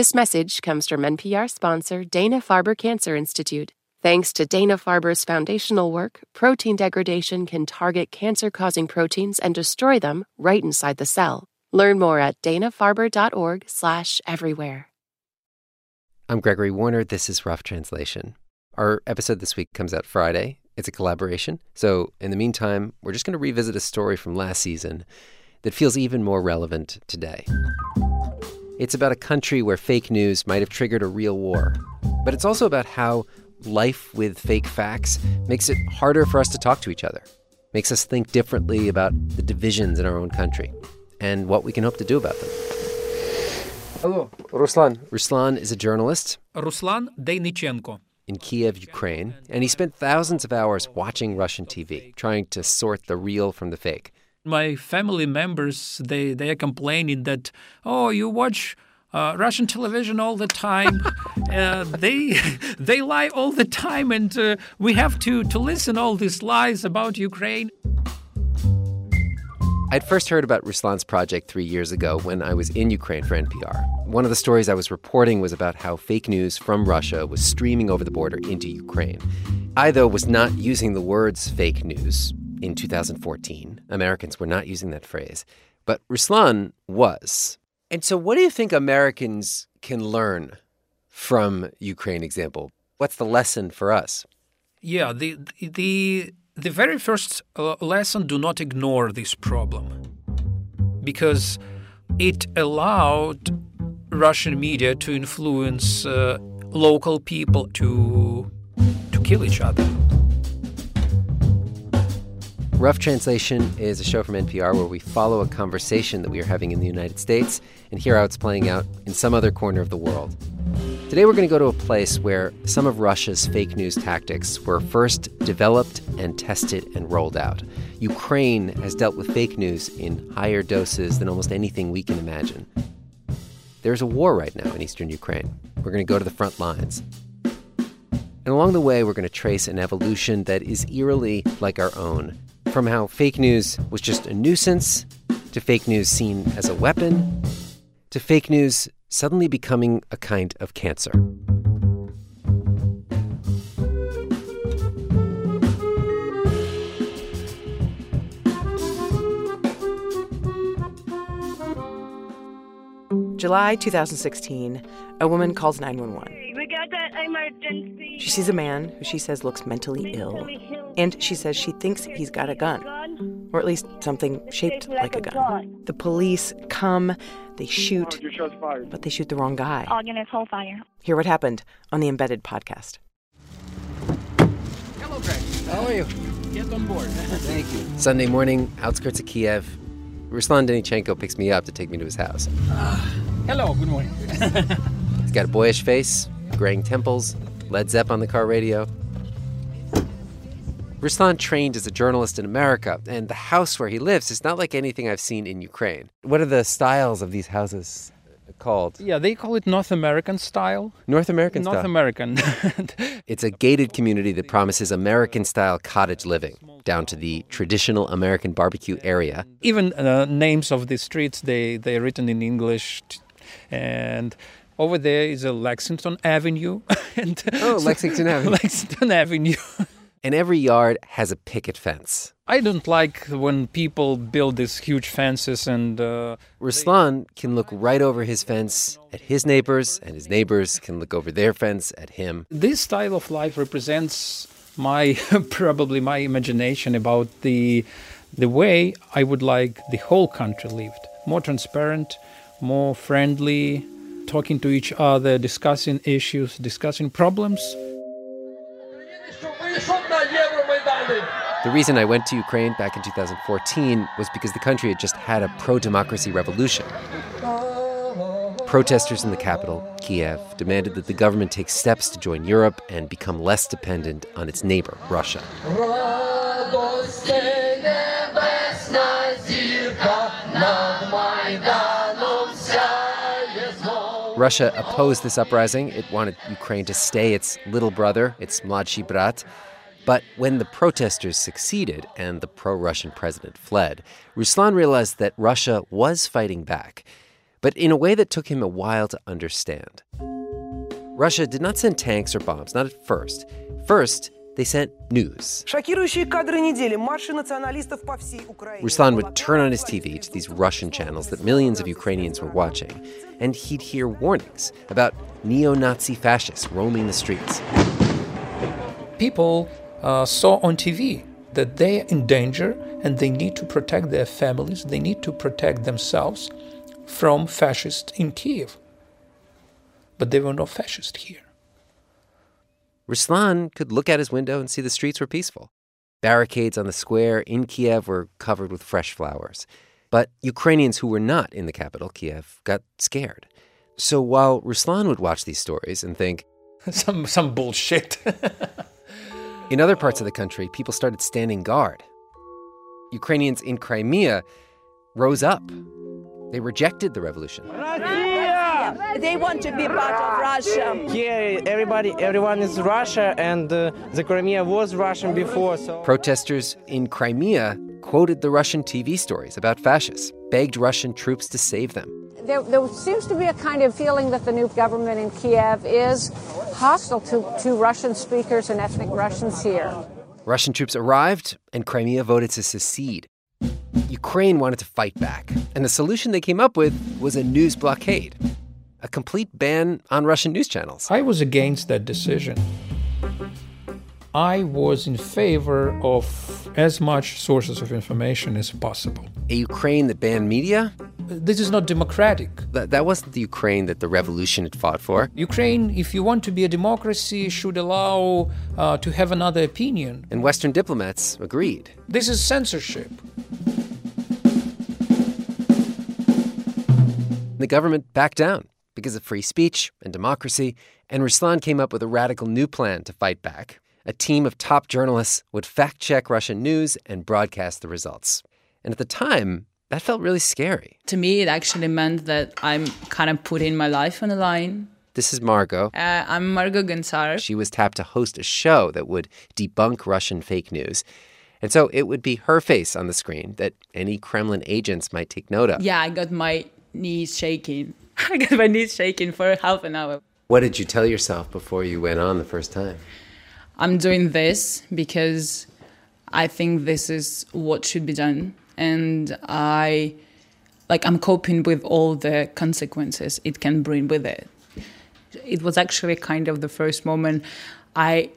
This message comes from NPR sponsor Dana Farber Cancer Institute. Thanks to Dana Farber's foundational work, protein degradation can target cancer causing proteins and destroy them right inside the cell. Learn more at danafarber.org/slash everywhere. I'm Gregory Warner. This is Rough Translation. Our episode this week comes out Friday. It's a collaboration. So, in the meantime, we're just going to revisit a story from last season that feels even more relevant today. It's about a country where fake news might have triggered a real war, but it's also about how life with fake facts makes it harder for us to talk to each other, makes us think differently about the divisions in our own country and what we can hope to do about them. Hello, Ruslan. Ruslan is a journalist Ruslan Deynychenko. in Kiev, Ukraine, and he spent thousands of hours watching Russian TV, trying to sort the real from the fake. My family members, they, they are complaining that, oh, you watch uh, Russian television all the time. uh, they they lie all the time, and uh, we have to, to listen all these lies about Ukraine. I'd first heard about Ruslan's project three years ago when I was in Ukraine for NPR. One of the stories I was reporting was about how fake news from Russia was streaming over the border into Ukraine. I, though, was not using the words fake news in 2014. Americans were not using that phrase. But Ruslan was. And so, what do you think Americans can learn from Ukraine example? What's the lesson for us? Yeah, the the the very first uh, lesson: do not ignore this problem, because it allowed Russian media to influence uh, local people to to kill each other. Rough Translation is a show from NPR where we follow a conversation that we are having in the United States and hear how it's playing out in some other corner of the world. Today, we're going to go to a place where some of Russia's fake news tactics were first developed and tested and rolled out. Ukraine has dealt with fake news in higher doses than almost anything we can imagine. There's a war right now in eastern Ukraine. We're going to go to the front lines. And along the way, we're going to trace an evolution that is eerily like our own from how fake news was just a nuisance, to fake news seen as a weapon, to fake news suddenly becoming a kind of cancer. July 2016, a woman calls 911. We got that emergency. She sees a man who she says looks mentally ill, and she says she thinks he's got a gun, or at least something shaped like a gun. The police come, they shoot, but they shoot the wrong guy. All units hold fire. Hear what happened on the Embedded podcast. Hello, Greg. How are you? Get on board. Thank you. Sunday morning, outskirts of Kiev, Ruslan Deynychenko picks me up to take me to his house. Hello, good morning. He's got a boyish face, graying temples, Led Zepp on the car radio. Ruslan trained as a journalist in America, and the house where he lives is not like anything I've seen in Ukraine. What are the styles of these houses called? Yeah, they call it North American style. North American North style. American. It's a gated community that promises American style cottage living, down to the traditional American barbecue area. Even uh, names of the streets they they're written in English, and over there is a Lexington Avenue. and Oh, Lexington Avenue. Lexington Avenue. And every yard has a picket fence. I don't like when people build these huge fences and. Uh, Ruslan can look right over his fence at his neighbors, and his neighbors can look over their fence at him. this style of life represents my probably my imagination about the the way I would like the whole country lived. More transparent, more friendly, talking to each other, discussing issues, discussing problems. The reason I went to Ukraine back in 2014 was because the country had just had a pro democracy revolution. Protesters in the capital, Kiev, demanded that the government take steps to join Europe and become less dependent on its neighbor, Russia. Russia opposed this uprising. It wanted Ukraine to stay its little brother, its mladshi brat. But when the protesters succeeded and the pro Russian president fled, Ruslan realized that Russia was fighting back, but in a way that took him a while to understand. Russia did not send tanks or bombs, not at first. First, they sent news. Ruslan would turn on his TV to these Russian channels that millions of Ukrainians were watching, and he'd hear warnings about neo Nazi fascists roaming the streets. People uh, saw on TV that they are in danger and they need to protect their families, they need to protect themselves from fascists in Kiev. But there were no fascists here. Ruslan could look out his window and see the streets were peaceful. Barricades on the square in Kiev were covered with fresh flowers. But Ukrainians who were not in the capital, Kiev, got scared. So while Ruslan would watch these stories and think, some, some bullshit. in other parts of the country, people started standing guard. Ukrainians in Crimea rose up. They rejected the revolution. They want to be part of Russia. Here, everybody, everyone is Russia, and uh, the Crimea was Russian before. So Protesters in Crimea quoted the Russian TV stories about fascists, begged Russian troops to save them. There, there, seems to be a kind of feeling that the new government in Kiev is hostile to, to Russian speakers and ethnic Russians here. Russian troops arrived, and Crimea voted to secede. Ukraine wanted to fight back, and the solution they came up with was a news blockade a complete ban on Russian news channels. I was against that decision. I was in favor of as much sources of information as possible. A Ukraine that banned media? This is not democratic. That, that wasn't the Ukraine that the revolution had fought for. Ukraine, if you want to be a democracy, should allow uh, to have another opinion. And Western diplomats agreed. This is censorship. The government backed down because of free speech and democracy, and Ruslan came up with a radical new plan to fight back. A team of top journalists would fact check Russian news and broadcast the results. And at the time, that felt really scary. To me, it actually meant that I'm kind of putting my life on the line. This is Margot. Uh, I'm Margot Gonçalves. She was tapped to host a show that would debunk Russian fake news. And so it would be her face on the screen that any Kremlin agents might take note of. Yeah, I got my knees shaking. I got my knees shaking for half an hour. What did you tell yourself before you went on the first time? I'm doing this because I think this is what should be done. And I, like, I'm coping with all the consequences it can bring with it. It was actually kind of the first moment I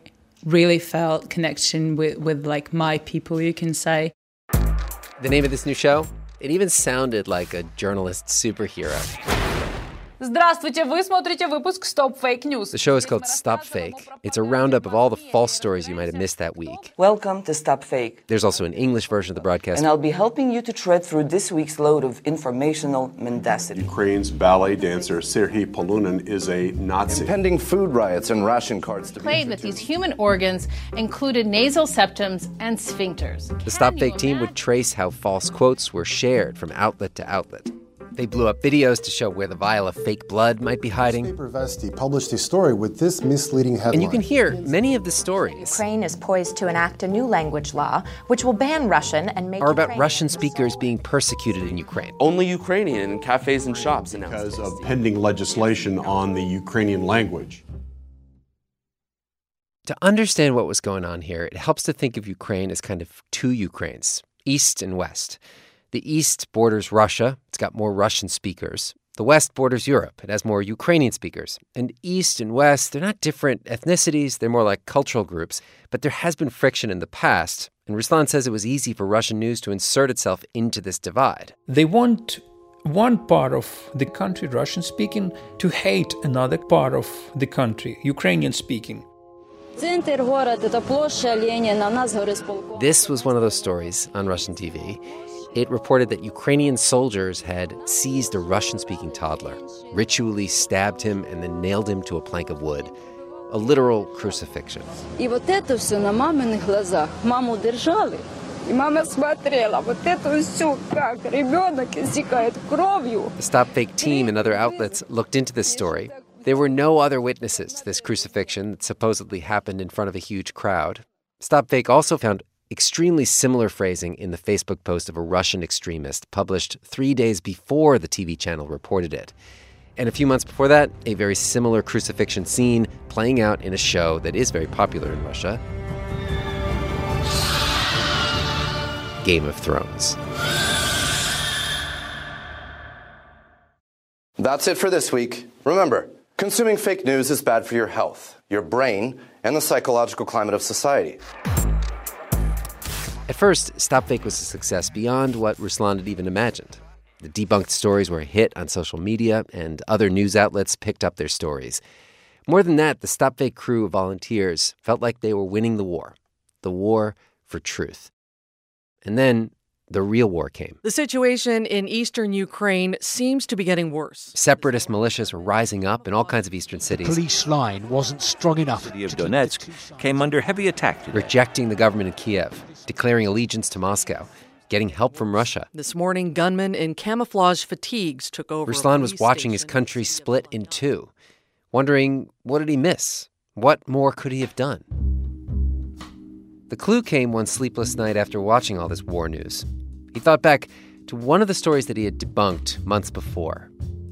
really felt connection with, with like my people, you can say. The name of this new show? It even sounded like a journalist superhero. Здравствуйте, вы смотрите выпуск Stop Fake News. The show is called Stop Fake. It's a roundup of all the false stories you might have missed that week. Welcome to Stop Fake. There's also an English version of the broadcast. And I'll be helping you to tread through this week's load of informational mendacity. Ukraine's ballet dancer Serhiy Polunin is a Nazi. Impending food riots and ration cards to played with these human organs included nasal septums and sphincters. The Stop Fake team would trace how false quotes were shared from outlet to outlet. They blew up videos to show where the vial of fake blood might be hiding. Newspaper Vesti published a story with this misleading headline. And you can hear many of the stories. Ukraine is poised to enact a new language law which will ban Russian and make are about Russian speakers being persecuted in Ukraine. Only Ukrainian in cafes and shops announced because of pending legislation on the Ukrainian language. To understand what was going on here, it helps to think of Ukraine as kind of two Ukraines, East and West. The East borders Russia, it's got more Russian speakers. The West borders Europe, it has more Ukrainian speakers. And East and West, they're not different ethnicities, they're more like cultural groups. But there has been friction in the past, and Ruslan says it was easy for Russian news to insert itself into this divide. They want one part of the country, Russian speaking, to hate another part of the country, Ukrainian speaking. This was one of those stories on Russian TV. It reported that Ukrainian soldiers had seized a Russian speaking toddler, ritually stabbed him, and then nailed him to a plank of wood. A literal crucifixion. И вот это все на маминых глазах. Маму держали. И мама смотрела, вот это все, как ребенок истекает кровью. The Stop Fake team and other outlets looked into this story. There were no other witnesses to this crucifixion that supposedly happened in front of a huge crowd. Stop Fake also found extremely similar phrasing in the Facebook post of a Russian extremist published three days before the TV channel reported it. And a few months before that, a very similar crucifixion scene playing out in a show that is very popular in Russia Game of Thrones. That's it for this week. Remember, consuming fake news is bad for your health, your brain, and the psychological climate of society. At first, Stopfake was a success beyond what Ruslan had even imagined. The debunked stories were a hit on social media, and other news outlets picked up their stories. More than that, the Stopfake crew of volunteers felt like they were winning the war the war for truth. And then the real war came. The situation in eastern Ukraine seems to be getting worse. Separatist militias were rising up in all kinds of eastern cities. The Police line wasn't strong enough. The city of Donetsk came under heavy attack today. Rejecting the government in Kiev, declaring allegiance to Moscow, getting help from Russia. This morning, gunmen in camouflage fatigues took over. Ruslan was watching his country split in two, wondering what did he miss? What more could he have done? The clue came one sleepless night after watching all this war news. He thought back to one of the stories that he had debunked months before.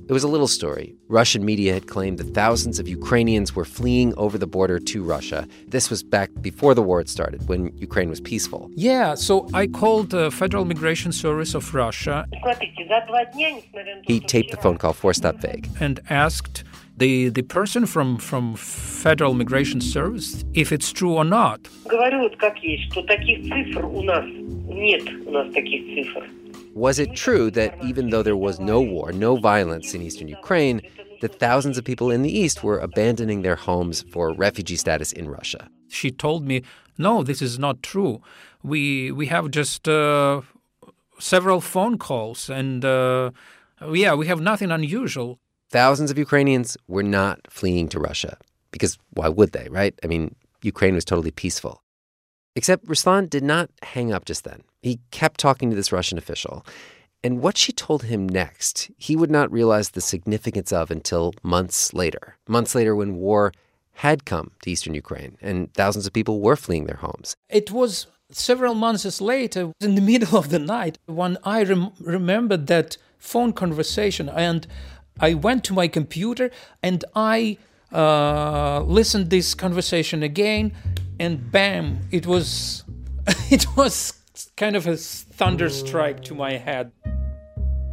It was a little story. Russian media had claimed that thousands of Ukrainians were fleeing over the border to Russia. This was back before the war had started, when Ukraine was peaceful. Yeah, so I called the Federal Migration Service of Russia. He taped the phone call for Stop Fake. And asked the, the person from, from Federal Migration Service if it's true or not. Was it true that even though there was no war, no violence in eastern Ukraine, that thousands of people in the east were abandoning their homes for refugee status in Russia? She told me, "No, this is not true. We we have just uh, several phone calls, and uh, yeah, we have nothing unusual." Thousands of Ukrainians were not fleeing to Russia because why would they, right? I mean, Ukraine was totally peaceful. Except Ruslan did not hang up just then. He kept talking to this Russian official. And what she told him next, he would not realize the significance of until months later. Months later, when war had come to eastern Ukraine and thousands of people were fleeing their homes. It was several months later, in the middle of the night, when I rem- remembered that phone conversation and I went to my computer and I uh, listened this conversation again and bam it was it was kind of a thunder strike to my head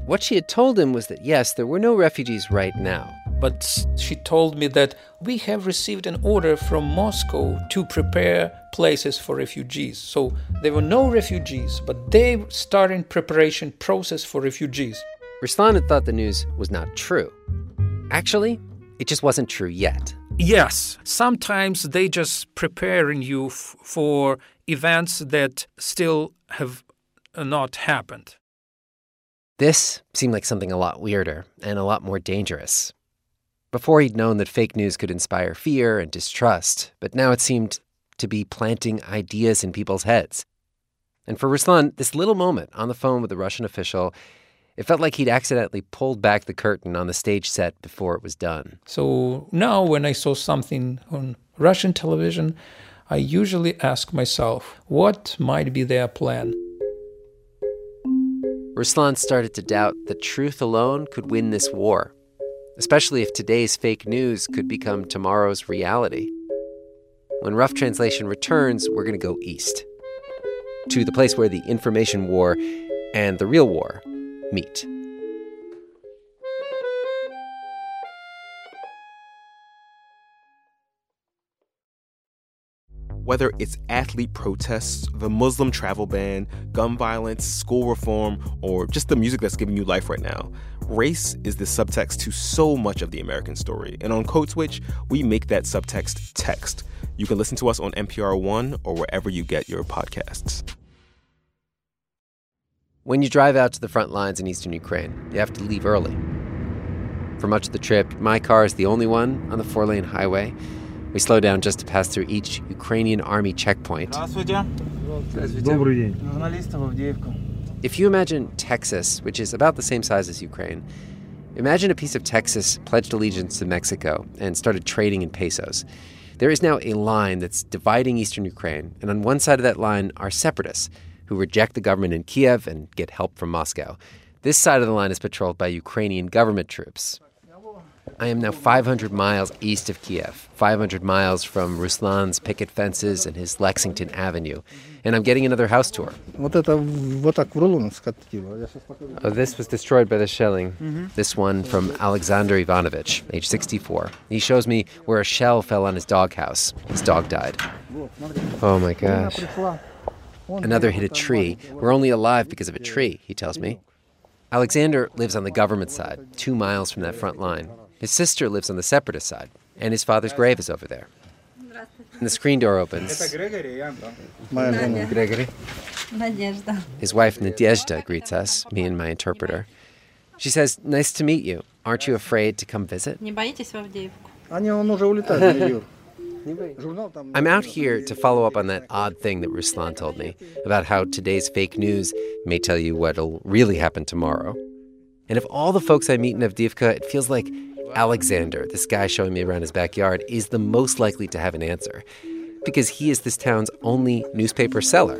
what she had told him was that yes there were no refugees right now but she told me that we have received an order from Moscow to prepare places for refugees. So there were no refugees, but they started preparation process for refugees. Ruslan had thought the news was not true. Actually, it just wasn't true yet. Yes, sometimes they just preparing you f- for events that still have uh, not happened. This seemed like something a lot weirder and a lot more dangerous. Before he'd known that fake news could inspire fear and distrust, but now it seemed to be planting ideas in people's heads. And for Ruslan, this little moment on the phone with the Russian official, it felt like he'd accidentally pulled back the curtain on the stage set before it was done. So now, when I saw something on Russian television, I usually ask myself, what might be their plan? Ruslan started to doubt that truth alone could win this war, especially if today's fake news could become tomorrow's reality. When Rough Translation returns, we're going to go east to the place where the information war and the real war meet. Whether it's athlete protests, the Muslim travel ban, gun violence, school reform, or just the music that's giving you life right now, race is the subtext to so much of the American story. And on Code Switch, we make that subtext text. You can listen to us on NPR One or wherever you get your podcasts. When you drive out to the front lines in eastern Ukraine, you have to leave early. For much of the trip, my car is the only one on the four lane highway. We slow down just to pass through each Ukrainian army checkpoint. If you imagine Texas, which is about the same size as Ukraine, imagine a piece of Texas pledged allegiance to Mexico and started trading in pesos. There is now a line that's dividing eastern Ukraine, and on one side of that line are separatists who reject the government in Kiev and get help from Moscow. This side of the line is patrolled by Ukrainian government troops. I am now 500 miles east of Kiev, 500 miles from Ruslan's picket fences and his Lexington Avenue, and I'm getting another house tour. Oh, this was destroyed by the shelling. Mm-hmm. This one from Alexander Ivanovich, age 64. He shows me where a shell fell on his doghouse. His dog died. Oh my gosh. Another hit a tree. We're only alive because of a tree, he tells me. Alexander lives on the government side, two miles from that front line. His sister lives on the separatist side, and his father's grave is over there. And the screen door opens. His wife Nadezhda greets us, me and my interpreter. She says, Nice to meet you. Aren't you afraid to come visit? I'm out here to follow up on that odd thing that Ruslan told me about how today's fake news may tell you what'll really happen tomorrow. And of all the folks I meet in Avdiivka, it feels like Alexander, this guy showing me around his backyard, is the most likely to have an answer because he is this town's only newspaper seller.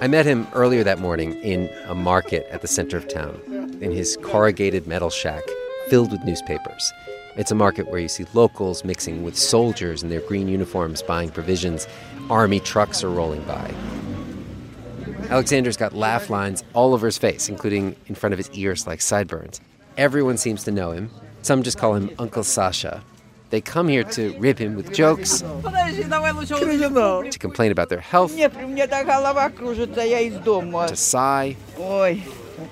I met him earlier that morning in a market at the center of town, in his corrugated metal shack filled with newspapers. It's a market where you see locals mixing with soldiers in their green uniforms buying provisions. Army trucks are rolling by. Alexander's got laugh lines all over his face, including in front of his ears like sideburns. Everyone seems to know him. Some just call him Uncle Sasha. They come here to rib him with jokes, to complain about their health, to sigh,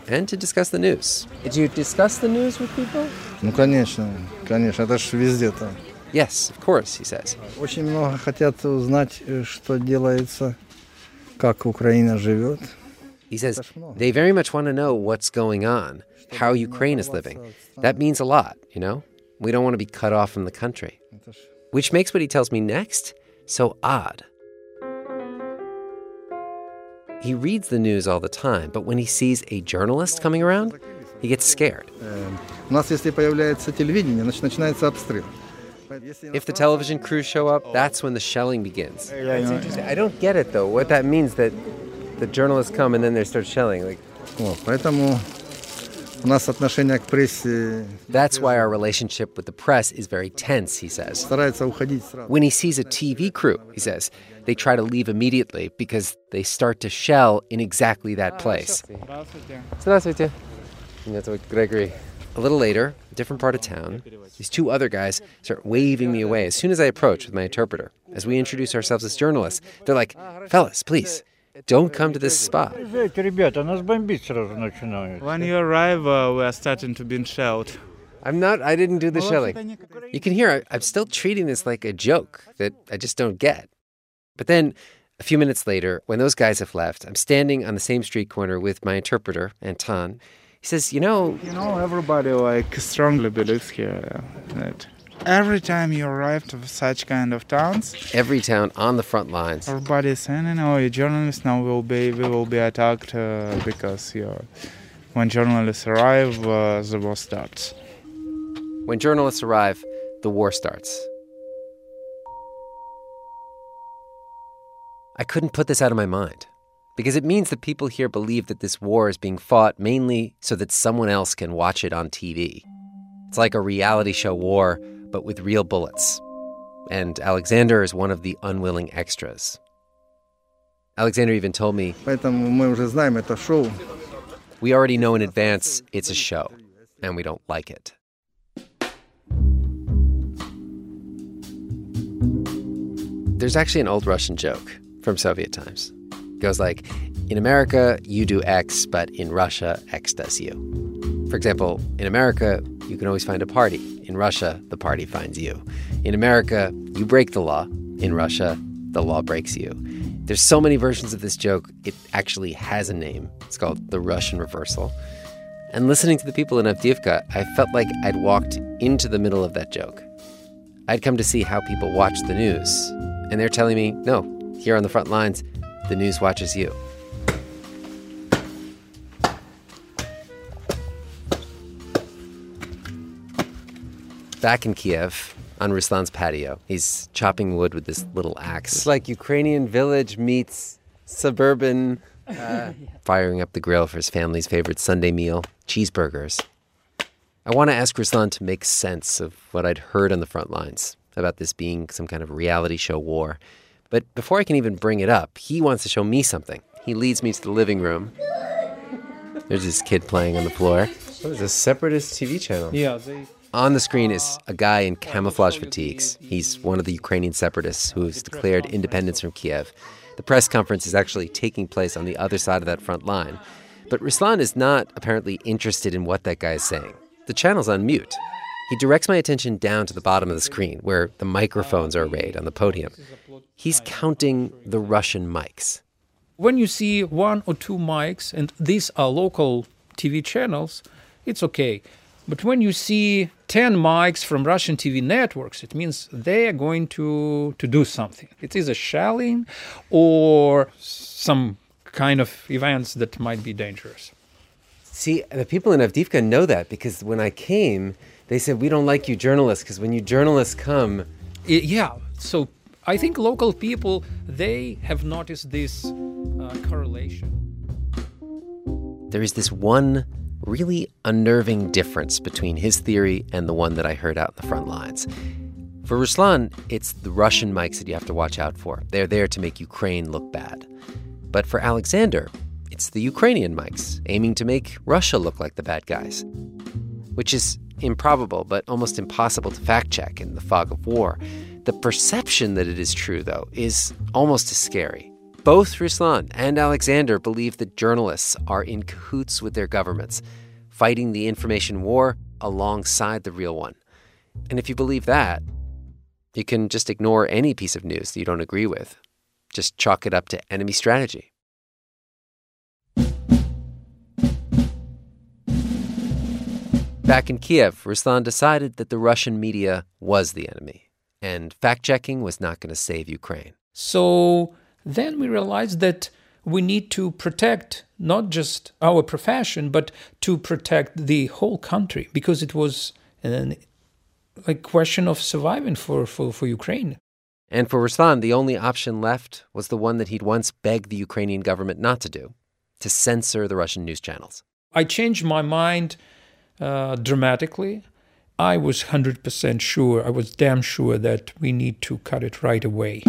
and to discuss the news. Did you discuss the news with people? Ну, конечно, конечно, это ж везде там. Yes, of course, he says. Очень много хотят узнать, э, что делается, как Украина живет. He says they very much want to know what's going on, how Ukraine is living. That means a lot, you know? We don't want to be cut off from the country. Which makes what he tells me next so odd. He reads the news all the time, but when he sees a journalist coming around, he gets scared. Э, У нас, если появляется телевидение, значит, начинается обстрел. If the television crews show up, that's when the shelling begins. It's interesting. I don't get it though, what that means that the journalists come and then they start shelling. Like Вот, поэтому у нас отношение к прессе That's why our relationship with the press is very tense, he says. старается уходить сразу. When he sees a TV crew, he says, they try to leave immediately because they start to shell in exactly that place. Здравствуйте. And that's what Gregory. A little later, a different part of town, these two other guys start waving me away as soon as I approach with my interpreter. As we introduce ourselves as journalists, they're like, fellas, please, don't come to this spot. When you arrive, uh, we are starting to be shelled. I'm not, I didn't do the shelling. You can hear I, I'm still treating this like a joke that I just don't get. But then a few minutes later, when those guys have left, I'm standing on the same street corner with my interpreter, Anton, Says, You know, You know, everybody like strongly believes here that every time you arrive to such kind of towns, every town on the front lines, everybody is saying, "No, you journalists now will be we will be attacked uh, because you're." When journalists arrive, uh, the war starts. when journalists arrive, the war starts. I couldn't put this out of my mind because it means that people here believe that this war is being fought mainly so that someone else can watch it on TV. It's like a reality show war, but with real bullets. And Alexander is one of the unwilling extras. Alexander even told me, We already know in advance it's a show, and we don't like it. There's actually an old Russian joke from Soviet times it goes like, in America, you do X, but in Russia, X does you. For example, in America, you can always find a party. In Russia, the party finds you. In America, you break the law. In Russia, the law breaks you. There's so many versions of this joke, it actually has a name. It's called the Russian reversal. And listening to the people in Avdiivka, I felt like I'd walked into the middle of that joke. I'd come to see how people watch the news, and they're telling me, no, here on the front lines, the news watches you. Back in Kiev, on Ruslan's patio. He's chopping wood with this little axe. It's like Ukrainian village meets suburban, uh, firing up the grill for his family's favorite Sunday meal cheeseburgers. I want to ask Ruslan to make sense of what I'd heard on the front lines about this being some kind of reality show war. But before I can even bring it up, he wants to show me something. He leads me to the living room. There's this kid playing on the floor. What is a separatist TV channel? Yeah, they. On the screen is a guy in camouflage fatigues. He's one of the Ukrainian separatists who has declared independence from Kiev. The press conference is actually taking place on the other side of that front line. But Ruslan is not apparently interested in what that guy is saying. The channel's on mute. He directs my attention down to the bottom of the screen where the microphones are arrayed on the podium. He's counting the Russian mics. When you see one or two mics, and these are local TV channels, it's okay. But when you see 10 mics from Russian TV networks, it means they are going to, to do something. It is a shelling or some kind of events that might be dangerous. See, the people in Avdiivka know that because when I came, they said, We don't like you journalists because when you journalists come. I- yeah, so I think local people, they have noticed this uh, correlation. There is this one really unnerving difference between his theory and the one that I heard out in the front lines. For Ruslan, it's the Russian mics that you have to watch out for. They're there to make Ukraine look bad. But for Alexander, it's the Ukrainian mics aiming to make Russia look like the bad guys, which is improbable but almost impossible to fact check in the fog of war. The perception that it is true, though, is almost as scary. Both Ruslan and Alexander believe that journalists are in cahoots with their governments, fighting the information war alongside the real one. And if you believe that, you can just ignore any piece of news that you don't agree with. Just chalk it up to enemy strategy. Back in Kiev, Ruslan decided that the Russian media was the enemy, and fact checking was not going to save Ukraine. So then we realized that we need to protect not just our profession, but to protect the whole country because it was an, a question of surviving for, for, for Ukraine. And for Ruslan, the only option left was the one that he'd once begged the Ukrainian government not to do to censor the Russian news channels. I changed my mind uh, dramatically. I was 100% sure, I was damn sure that we need to cut it right away.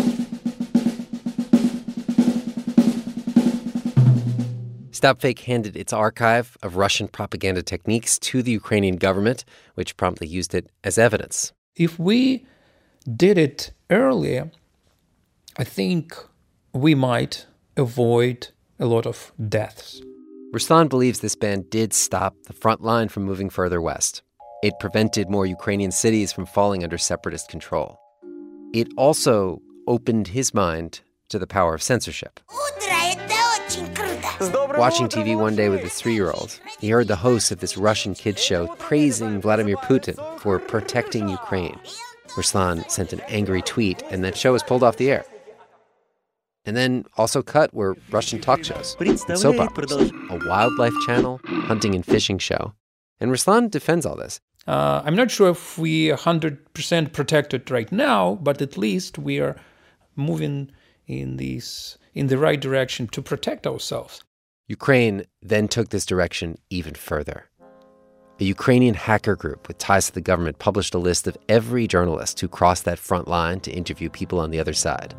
StopFake handed its archive of Russian propaganda techniques to the Ukrainian government, which promptly used it as evidence. If we did it earlier, I think we might avoid a lot of deaths. Ruslan believes this ban did stop the front line from moving further west. It prevented more Ukrainian cities from falling under separatist control. It also opened his mind to the power of censorship. Watching TV one day with his three year old, he heard the host of this Russian kids show praising Vladimir Putin for protecting Ukraine. Ruslan sent an angry tweet, and that show was pulled off the air. And then also cut were Russian talk shows, soap operas, a wildlife channel, hunting and fishing show. And Ruslan defends all this. Uh, I'm not sure if we are 100% protected right now, but at least we are moving in, these, in the right direction to protect ourselves. Ukraine then took this direction even further. A Ukrainian hacker group with ties to the government published a list of every journalist who crossed that front line to interview people on the other side.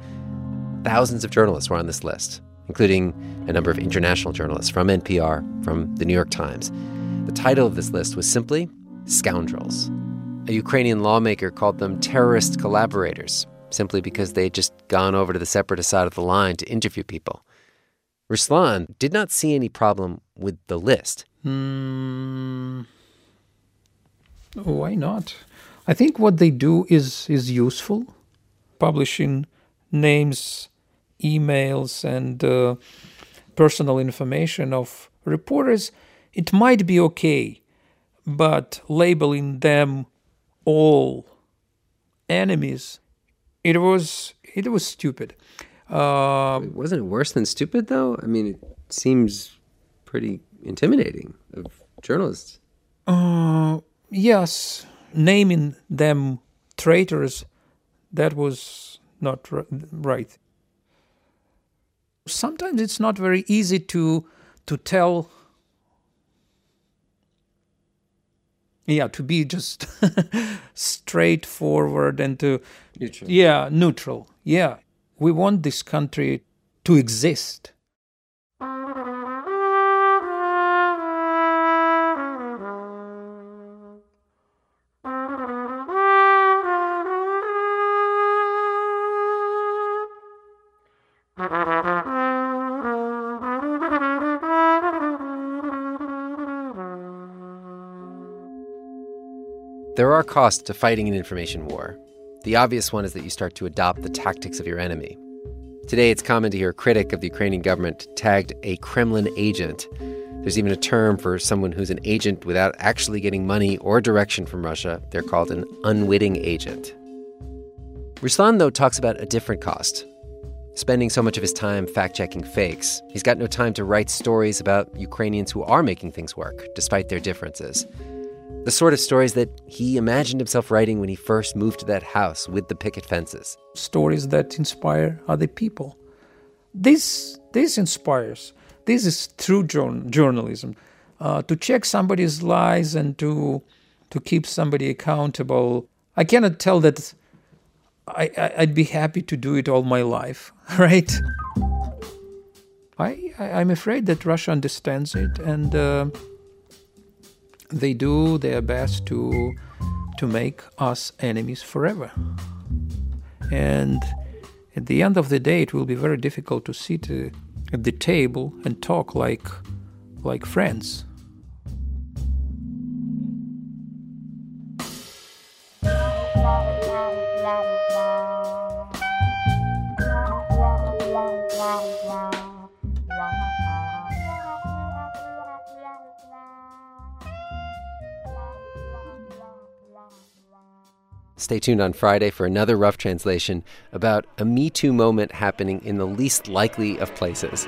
Thousands of journalists were on this list, including a number of international journalists from NPR, from the New York Times. The title of this list was simply Scoundrels. A Ukrainian lawmaker called them terrorist collaborators, simply because they had just gone over to the separatist side of the line to interview people. Ruslan did not see any problem with the list. Hmm. Why not? I think what they do is is useful. Publishing names, emails, and uh, personal information of reporters, it might be okay, but labeling them all enemies, it was it was stupid. Uh, Wasn't it worse than stupid, though? I mean, it seems pretty intimidating of journalists. Uh, yes, naming them traitors, that was not right. Sometimes it's not very easy to to tell yeah to be just straightforward and to neutral. yeah neutral. Yeah. We want this country to exist are costs to fighting an information war. The obvious one is that you start to adopt the tactics of your enemy. Today, it's common to hear a critic of the Ukrainian government tagged a Kremlin agent. There's even a term for someone who's an agent without actually getting money or direction from Russia. They're called an unwitting agent. Ruslan, though, talks about a different cost spending so much of his time fact checking fakes. He's got no time to write stories about Ukrainians who are making things work, despite their differences. The sort of stories that he imagined himself writing when he first moved to that house with the picket fences. Stories that inspire other people. This, this inspires. This is true journalism. Uh, to check somebody's lies and to, to keep somebody accountable. I cannot tell that I, I, would be happy to do it all my life, right? I, I, am afraid that Russia understands it and. Uh, they do their best to to make us enemies forever. And at the end of the day, it will be very difficult to sit uh, at the table and talk like like friends. Stay tuned on Friday for another rough translation about a Me Too moment happening in the least likely of places.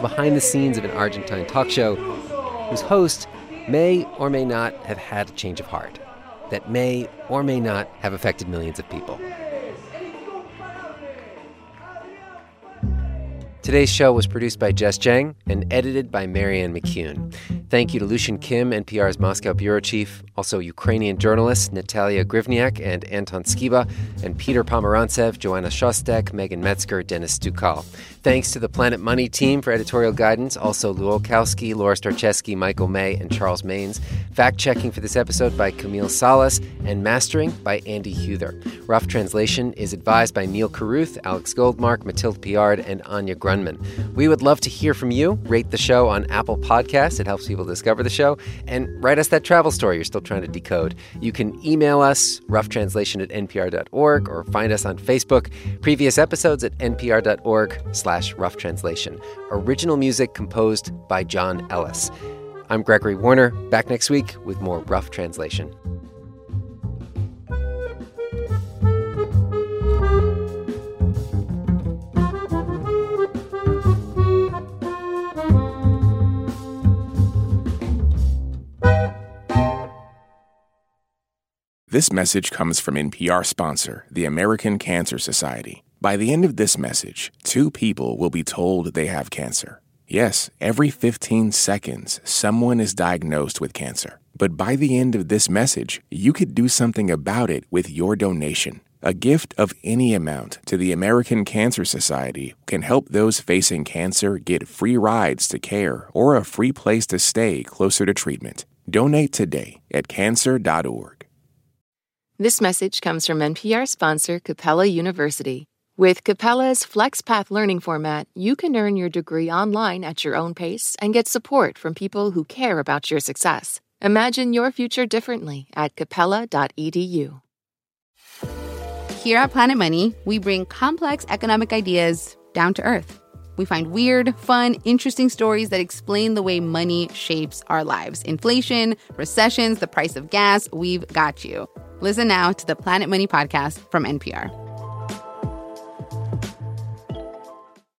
Behind the scenes of an Argentine talk show, whose host may or may not have had a change of heart, that may or may not have affected millions of people. Today's show was produced by Jess Jiang and edited by Marianne McCune. Thank you to Lucian Kim, NPR's Moscow bureau chief, also Ukrainian journalists Natalia Grivniak and Anton Skiba, and Peter Pomerantsev, Joanna Shostak, Megan Metzger, Dennis Dukal. Thanks to the Planet Money team for editorial guidance, also Lu Olkowski, Laura Starcheski, Michael May, and Charles Maynes. Fact checking for this episode by Camille Salas, and mastering by Andy Huether. Rough translation is advised by Neal Carruth, Alex Goldmark, Mathilde Piard, and Anya Grundmann. We would love to hear from you. Rate the show on Apple Podcasts, it helps people discover the show. And write us that travel story you're still trying to decode. You can email us, roughtranslation at npr.org, or find us on Facebook. Previous episodes at npr.org slash roughtranslation. Original music composed by John Ellis. I'm Gregory Warner, back next week with more rough translation. This message comes from NPR sponsor, the American Cancer Society. By the end of this message, two people will be told they have cancer. Yes, every 15 seconds, someone is diagnosed with cancer. But by the end of this message, you could do something about it with your donation. A gift of any amount to the American Cancer Society can help those facing cancer get free rides to care or a free place to stay closer to treatment. Donate today at cancer.org. This message comes from NPR sponsor Capella University. With Capella's FlexPath learning format, you can earn your degree online at your own pace and get support from people who care about your success. Imagine your future differently at capella.edu. Here at Planet Money, we bring complex economic ideas down to earth. We find weird, fun, interesting stories that explain the way money shapes our lives. Inflation, recessions, the price of gas, we've got you. Listen now to the Planet Money podcast from NPR.